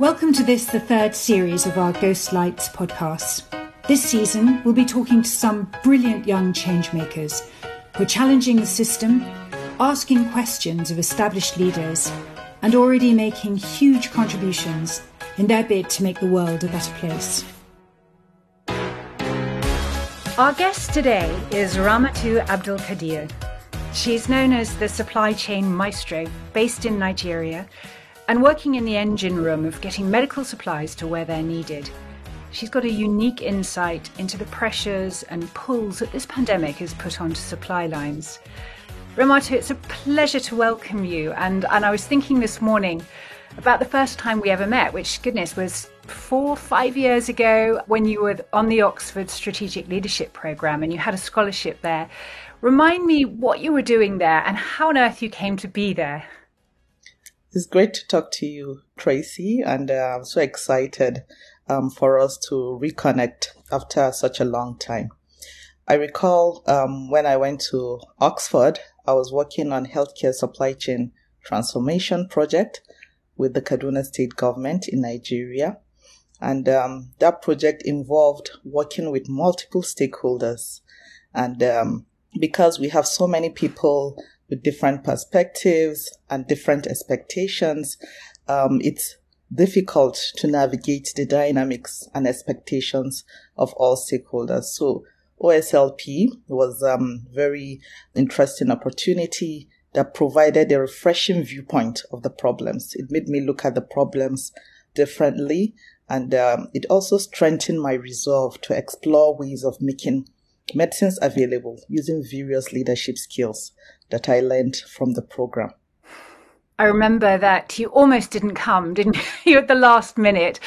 Welcome to this, the third series of our Ghost Lights podcast. This season, we'll be talking to some brilliant young changemakers who are challenging the system, asking questions of established leaders, and already making huge contributions in their bid to make the world a better place. Our guest today is Ramatu Abdul Kadir. She's known as the supply chain maestro, based in Nigeria and working in the engine room of getting medical supplies to where they're needed. She's got a unique insight into the pressures and pulls that this pandemic has put onto supply lines. Ramatu, it's a pleasure to welcome you. And, and I was thinking this morning about the first time we ever met, which, goodness, was four, five years ago when you were on the Oxford Strategic Leadership Programme and you had a scholarship there. Remind me what you were doing there and how on earth you came to be there. It's great to talk to you, Tracy, and uh, I'm so excited um, for us to reconnect after such a long time. I recall um, when I went to Oxford, I was working on healthcare supply chain transformation project with the Kaduna state government in Nigeria. And um, that project involved working with multiple stakeholders. And um, because we have so many people with different perspectives and different expectations, um, it's difficult to navigate the dynamics and expectations of all stakeholders. So OSLP was a um, very interesting opportunity that provided a refreshing viewpoint of the problems. It made me look at the problems differently and um, it also strengthened my resolve to explore ways of making medicines available using various leadership skills that I learned from the program. I remember that you almost didn't come, didn't you? at the last minute,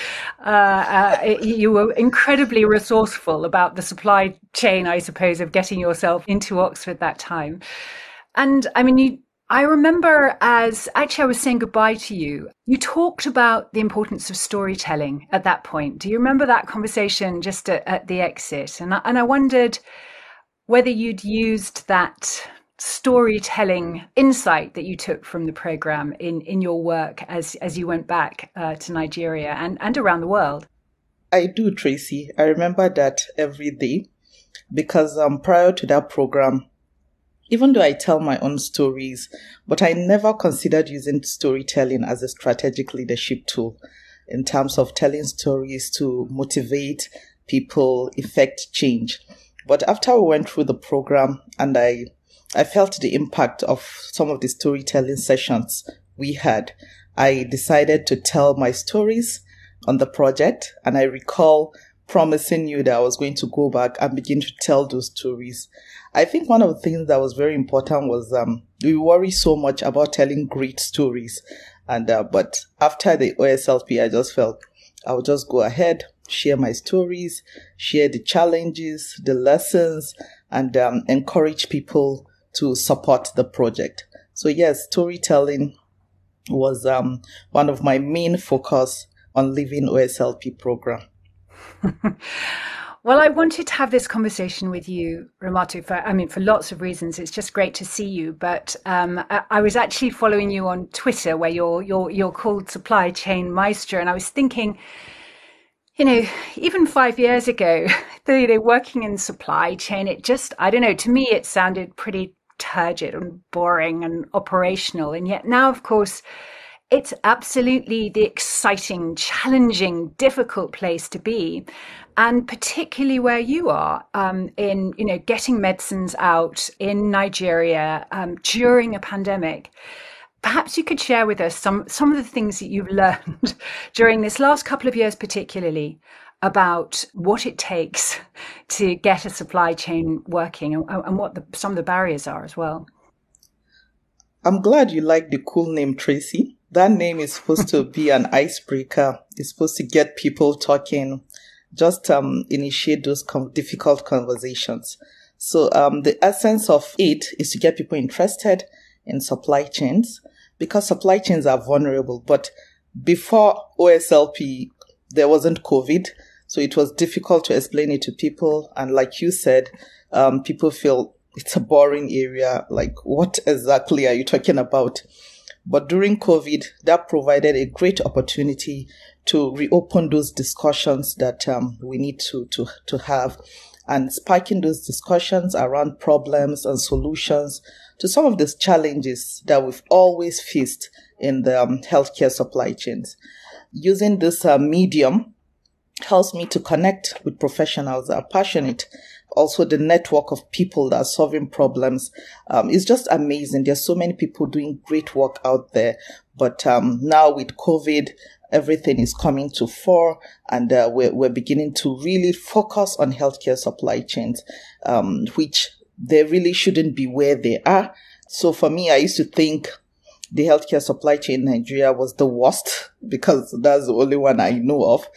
uh, uh, you were incredibly resourceful about the supply chain, I suppose, of getting yourself into Oxford that time. And I mean, you, I remember as actually I was saying goodbye to you, you talked about the importance of storytelling at that point. Do you remember that conversation just at, at the exit? And I, and I wondered whether you'd used that storytelling insight that you took from the program in, in your work as, as you went back uh, to Nigeria and, and around the world? I do, Tracy. I remember that every day because um, prior to that program, even though I tell my own stories, but I never considered using storytelling as a strategic leadership tool in terms of telling stories to motivate people, effect change. But after we went through the program and I I felt the impact of some of the storytelling sessions we had. I decided to tell my stories on the project, and I recall promising you that I was going to go back and begin to tell those stories. I think one of the things that was very important was um, we worry so much about telling great stories, and uh, but after the OSLP, I just felt I would just go ahead, share my stories, share the challenges, the lessons, and um, encourage people to support the project. So yes, storytelling was um, one of my main focus on Living OSLP program. well, I wanted to have this conversation with you, Ramatu, for I mean, for lots of reasons. It's just great to see you. But um, I, I, was actually following you on Twitter, where you're you're you're called Supply Chain Maestro, and I was thinking you know, even five years ago, the, you know, working in supply chain, it just, I don't know, to me, it sounded pretty turgid and boring and operational. And yet now, of course, it's absolutely the exciting, challenging, difficult place to be. And particularly where you are um, in, you know, getting medicines out in Nigeria um, during a pandemic. Perhaps you could share with us some, some of the things that you've learned during this last couple of years, particularly about what it takes to get a supply chain working and, and what the, some of the barriers are as well. I'm glad you like the cool name, Tracy. That name is supposed to be an icebreaker. It's supposed to get people talking, just um, initiate those com- difficult conversations. So um, the essence of it is to get people interested in supply chains because supply chains are vulnerable. But before OSLP, there wasn't COVID. So it was difficult to explain it to people. And like you said, um, people feel it's a boring area. Like, what exactly are you talking about? But during COVID, that provided a great opportunity to reopen those discussions that um, we need to, to, to have and sparking those discussions around problems and solutions to some of these challenges that we've always faced in the um, healthcare supply chains. Using this uh, medium helps me to connect with professionals that are passionate. Also, the network of people that are solving problems um, is just amazing. There's so many people doing great work out there. But um, now with COVID, everything is coming to fore and uh, we're, we're beginning to really focus on healthcare supply chains, um, which they really shouldn't be where they are. So for me, I used to think the healthcare supply chain in Nigeria was the worst because that's the only one I know of.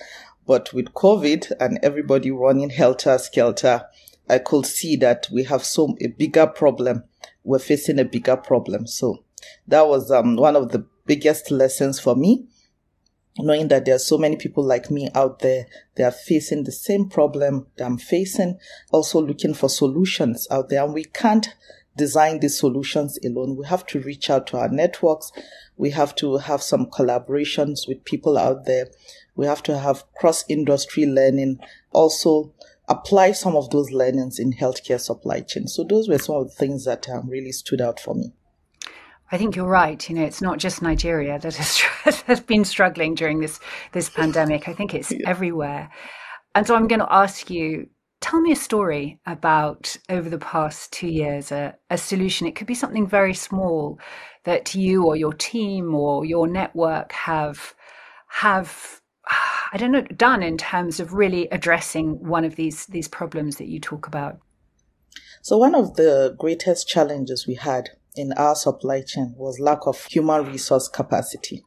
But with COVID and everybody running helter skelter, I could see that we have so a bigger problem. We're facing a bigger problem. So that was um, one of the biggest lessons for me knowing that there are so many people like me out there they are facing the same problem that i'm facing also looking for solutions out there. And we can't design these solutions alone. We have to reach out to our networks. We have to have some collaborations with people out there. We have to have cross industry learning. Also apply some of those learnings in healthcare supply chain. So those were some of the things that um, really stood out for me I think you're right. You know, it's not just Nigeria that has, has been struggling during this this pandemic. I think it's yeah. everywhere. And so I'm going to ask you, tell me a story about over the past two years, a, a solution. It could be something very small that you or your team or your network have have I don't know done in terms of really addressing one of these these problems that you talk about. So one of the greatest challenges we had in our supply chain was lack of human resource capacity.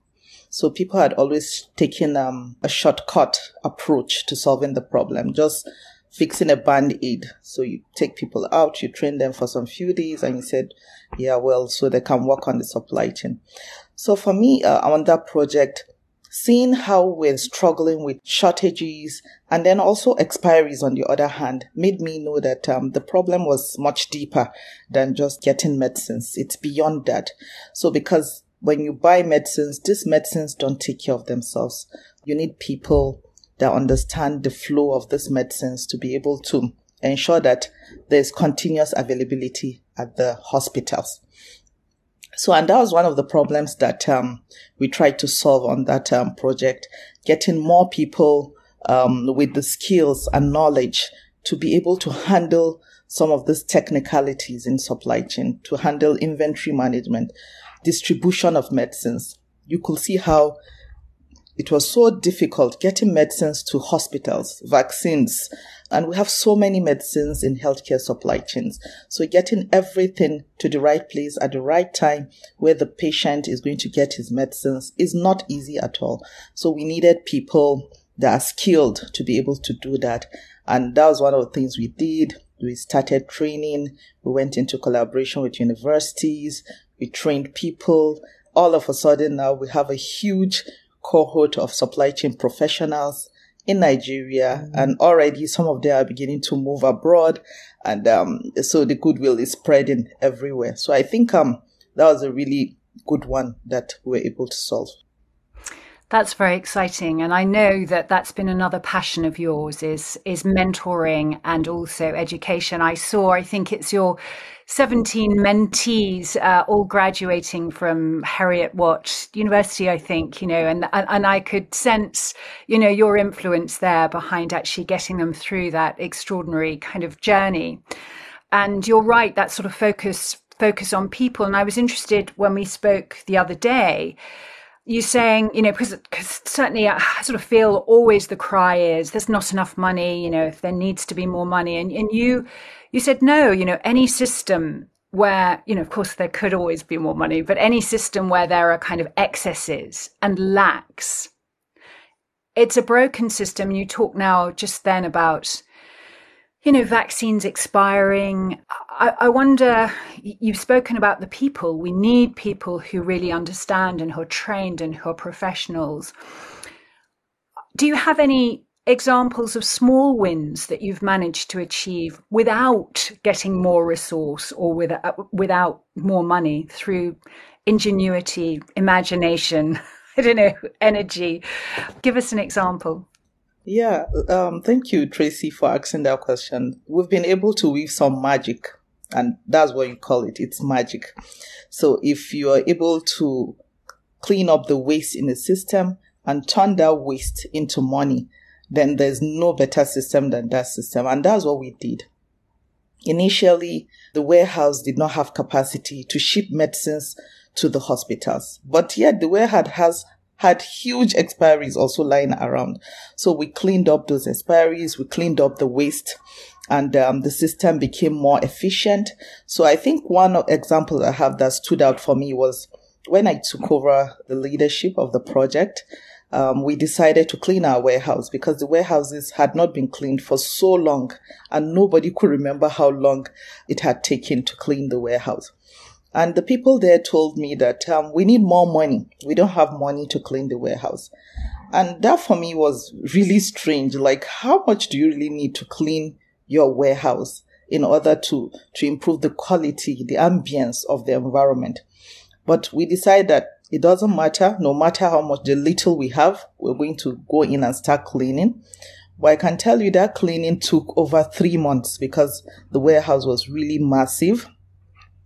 So people had always taken um, a shortcut approach to solving the problem, just fixing a band aid. So you take people out, you train them for some few days, and you said, yeah, well, so they can work on the supply chain. So for me, uh, on that project, seeing how we're struggling with shortages and then also expiries on the other hand made me know that um, the problem was much deeper than just getting medicines. It's beyond that. So because when you buy medicines, these medicines don't take care of themselves. You need people that understand the flow of these medicines to be able to ensure that there's continuous availability at the hospitals. So, and that was one of the problems that um, we tried to solve on that um, project, getting more people um, with the skills and knowledge to be able to handle some of these technicalities in supply chain, to handle inventory management, distribution of medicines. You could see how it was so difficult getting medicines to hospitals, vaccines, and we have so many medicines in healthcare supply chains. So getting everything to the right place at the right time where the patient is going to get his medicines is not easy at all. So we needed people that are skilled to be able to do that. And that was one of the things we did. We started training. We went into collaboration with universities. We trained people. All of a sudden now we have a huge cohort of supply chain professionals in Nigeria, mm-hmm. and already some of them are beginning to move abroad, and um, so the goodwill is spreading everywhere. So I think um, that was a really good one that we were able to solve. That's very exciting, and I know that that's been another passion of yours is is mentoring and also education. I saw, I think it's your 17 mentees, uh, all graduating from Heriot-Watt University, I think, you know, and, and I could sense, you know, your influence there behind actually getting them through that extraordinary kind of journey. And you're right, that sort of focus focus on people. And I was interested when we spoke the other day you saying, you know, because, because certainly I sort of feel always the cry is there's not enough money, you know, if there needs to be more money. And, and you, you said, no, you know, any system where, you know, of course there could always be more money, but any system where there are kind of excesses and lacks, it's a broken system. You talk now just then about, you know, vaccines expiring. I, I, wonder, you've spoken about the people. We need people who really understand and who are trained and who are professionals. Do you have any examples of small wins that you've managed to achieve without getting more resource or without, without more money through ingenuity, imagination, I don't know, energy? Give us an example. Yeah, um, thank you, Tracy, for asking that question. We've been able to weave some magic, and that's what you call it. It's magic. So if you are able to clean up the waste in the system and turn that waste into money, then there's no better system than that system. And that's what we did. Initially, the warehouse did not have capacity to ship medicines to the hospitals, but yet the warehouse has had huge expiries also lying around. So we cleaned up those expiries, we cleaned up the waste, and um, the system became more efficient. So I think one example I have that stood out for me was when I took over the leadership of the project. Um, we decided to clean our warehouse because the warehouses had not been cleaned for so long and nobody could remember how long it had taken to clean the warehouse. And the people there told me that um, we need more money. We don't have money to clean the warehouse. And that for me was really strange. Like, how much do you really need to clean your warehouse in order to, to improve the quality, the ambience of the environment? But we decided that it doesn't matter, no matter how much the little we have, we're going to go in and start cleaning. But I can tell you that cleaning took over three months because the warehouse was really massive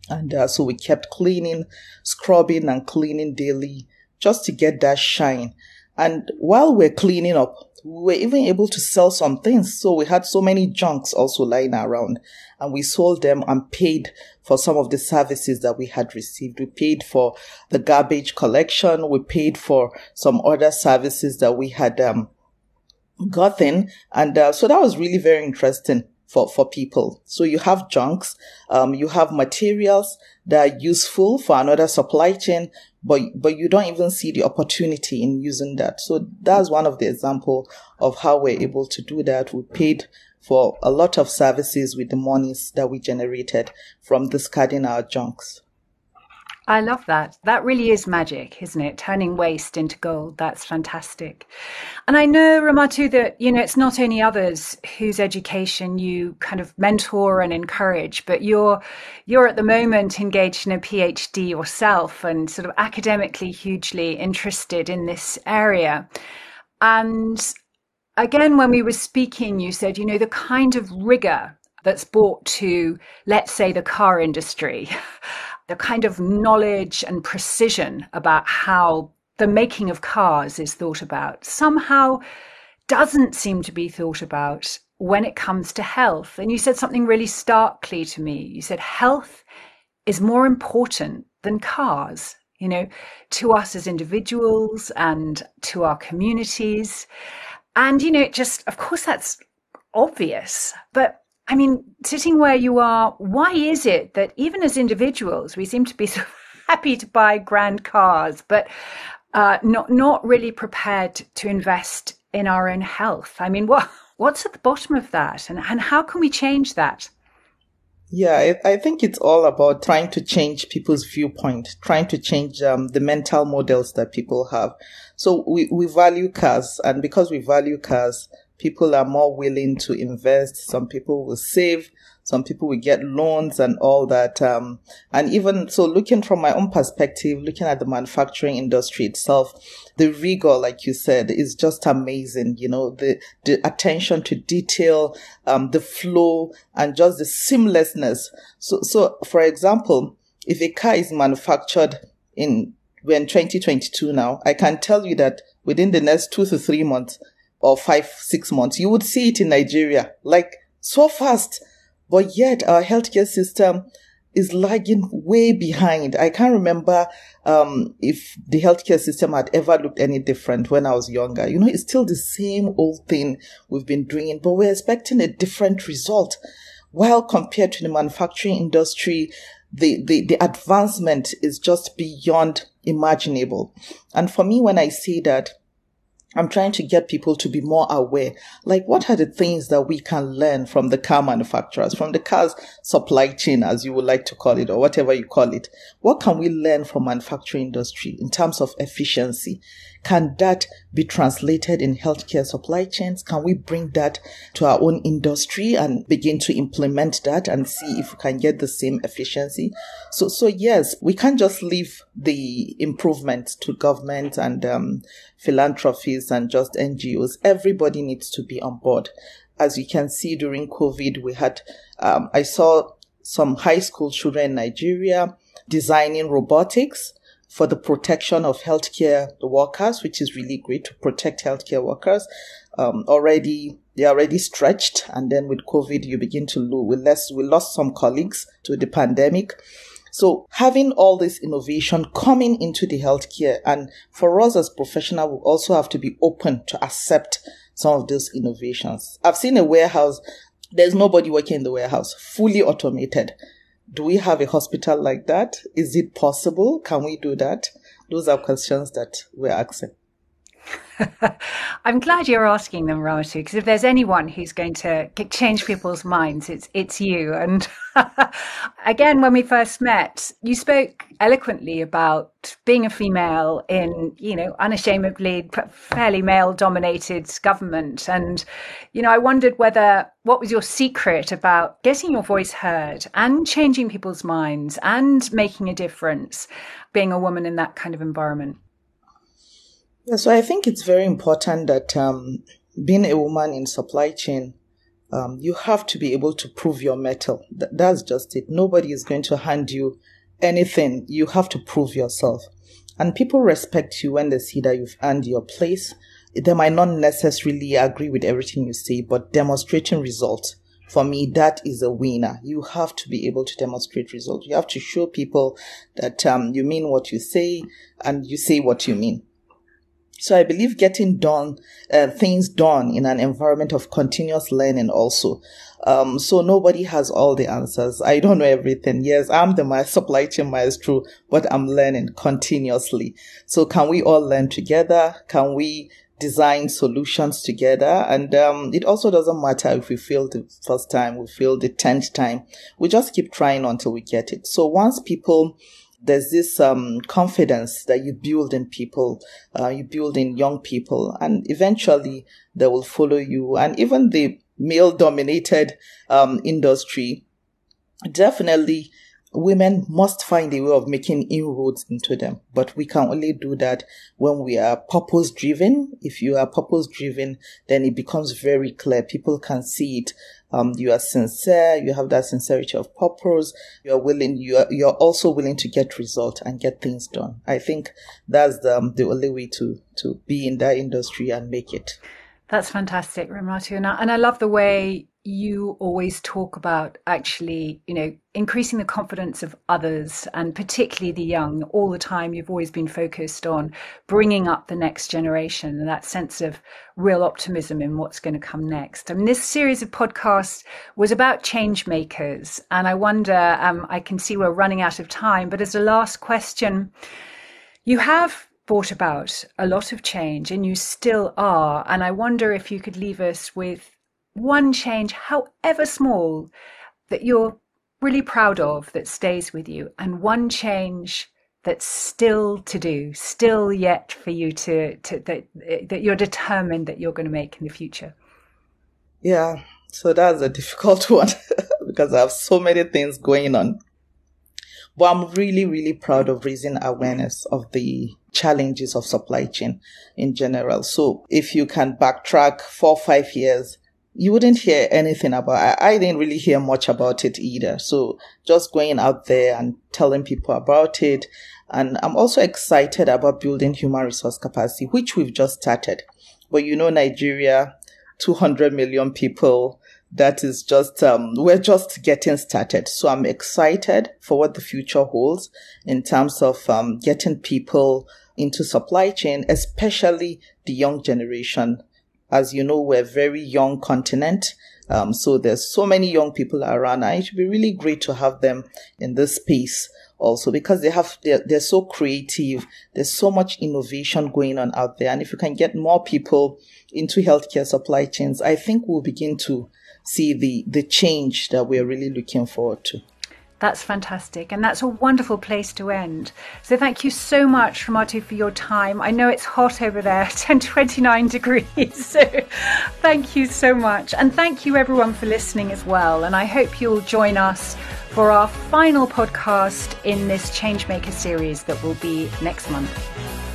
and uh, so we kept cleaning, scrubbing and cleaning daily just to get that shine. And while we're cleaning up, we were even able to sell some things. So we had so many junks also lying around and we sold them and paid for some of the services that we had received. We paid for the garbage collection. We paid for some other services that we had, um, gotten. And, uh, so that was really very interesting for, for people. So you have junks, um, you have materials that are useful for another supply chain, but, but you don't even see the opportunity in using that. So that's one of the example of how we're able to do that. We paid for a lot of services with the monies that we generated from discarding our junks. I love that. That really is magic, isn't it? Turning waste into gold. That's fantastic. And I know, Ramatu, that, you know, it's not only others whose education you kind of mentor and encourage, but you're, you're at the moment engaged in a PhD yourself and sort of academically hugely interested in this area. And again, when we were speaking, you said, you know, the kind of rigor that's brought to, let's say, the car industry the kind of knowledge and precision about how the making of cars is thought about somehow doesn't seem to be thought about when it comes to health. And you said something really starkly to me. You said health is more important than cars, you know, to us as individuals and to our communities. And, you know, it just, of course, that's obvious, but I mean, sitting where you are, why is it that even as individuals, we seem to be so happy to buy grand cars, but uh, not not really prepared to invest in our own health? I mean, what what's at the bottom of that, and and how can we change that? Yeah, I, think it's all about trying to change people's viewpoint, trying to change um, the mental models that people have. So we, we value cars, and because we value cars, people are more willing to invest. Some people will save. Some people will get loans and all that. Um, and even so, looking from my own perspective, looking at the manufacturing industry itself, the rigor, like you said, is just amazing. You know, the, the attention to detail, um, the flow and just the seamlessness. So, so for example, if a car is manufactured in, we're in 2022 now, I can tell you that within the next two to three months, or five, six months. You would see it in Nigeria, like so fast. But yet our healthcare system is lagging way behind. I can't remember um, if the healthcare system had ever looked any different when I was younger. You know, it's still the same old thing we've been doing, but we're expecting a different result. While compared to the manufacturing industry, the, the, the advancement is just beyond imaginable. And for me, when I see that, I'm trying to get people to be more aware. Like, what are the things that we can learn from the car manufacturers, from the car's supply chain, as you would like to call it, or whatever you call it? What can we learn from manufacturing industry in terms of efficiency? Can that be translated in healthcare supply chains? Can we bring that to our own industry and begin to implement that and see if we can get the same efficiency? So, so yes, we can't just leave the improvement to government and um, philanthropies and just NGOs. Everybody needs to be on board. As you can see during COVID, we had, um, I saw some high school children in Nigeria designing robotics for the protection of healthcare workers, which is really great to protect healthcare workers. Um, already, they're already stretched. And then with COVID, you begin to lose, we, less, we lost some colleagues to the pandemic. So having all this innovation coming into the healthcare and for us as professionals, we also have to be open to accept some of those innovations. I've seen a warehouse. There's nobody working in the warehouse, fully automated. Do we have a hospital like that? Is it possible? Can we do that? Those are questions that we're asking. I'm glad you're asking them, Ramatu, because if there's anyone who's going to change people's minds, it's it's you. And again, when we first met, you spoke eloquently about being a female in, you know, unashamedly fairly male-dominated government. And you know, I wondered whether what was your secret about getting your voice heard and changing people's minds and making a difference, being a woman in that kind of environment. So I think it's very important that um, being a woman in supply chain, um, you have to be able to prove your mettle. Th- that's just it. Nobody is going to hand you anything. You have to prove yourself. And people respect you when they see that you've earned your place. They might not necessarily agree with everything you say, but demonstrating results, for me, that is a winner. You have to be able to demonstrate results. You have to show people that um, you mean what you say and you say what you mean. So I believe getting done, uh, things done in an environment of continuous learning also. Um, so nobody has all the answers. I don't know everything. Yes, I'm the my supply chain maestro, but I'm learning continuously. So can we all learn together? Can we design solutions together? And, um, it also doesn't matter if we fail the first time, we fail the tenth time. We just keep trying until we get it. So once people there's this um, confidence that you build in people, uh, you build in young people, and eventually they will follow you. And even the male dominated um, industry, definitely women must find a way of making inroads into them. But we can only do that when we are purpose driven. If you are purpose driven, then it becomes very clear. People can see it. Um, you are sincere. You have that sincerity of purpose. You are willing. You are, you're also willing to get results and get things done. I think that's the, um, the only way to, to be in that industry and make it. That's fantastic, Ramatu. And I, and I love the way you always talk about actually, you know, increasing the confidence of others and particularly the young all the time. You've always been focused on bringing up the next generation and that sense of real optimism in what's going to come next. I mean, this series of podcasts was about change makers. And I wonder, um, I can see we're running out of time, but as a last question, you have brought about a lot of change and you still are. And I wonder if you could leave us with one change, however small, that you're really proud of that stays with you, and one change that's still to do, still yet for you to, to that that you're determined that you're going to make in the future? Yeah, so that's a difficult one because I have so many things going on. But I'm really, really proud of raising awareness of the challenges of supply chain in general. So if you can backtrack four, five years, you wouldn't hear anything about I, I didn't really hear much about it either. So just going out there and telling people about it. And I'm also excited about building human resource capacity, which we've just started. But you know, Nigeria, 200 million people, that is just, um, we're just getting started. So I'm excited for what the future holds in terms of, um, getting people into supply chain, especially the young generation as you know, we're a very young continent. Um, so there's so many young people around and it would be really great to have them in this space also because they have they're, they're so creative there's so much innovation going on out there and if you can get more people into healthcare supply chains i think we'll begin to see the the change that we're really looking forward to that's fantastic. And that's a wonderful place to end. So thank you so much, Ramatu, for your time. I know it's hot over there, 10, 29 degrees. So thank you so much. And thank you everyone for listening as well. And I hope you'll join us for our final podcast in this Changemaker series that will be next month.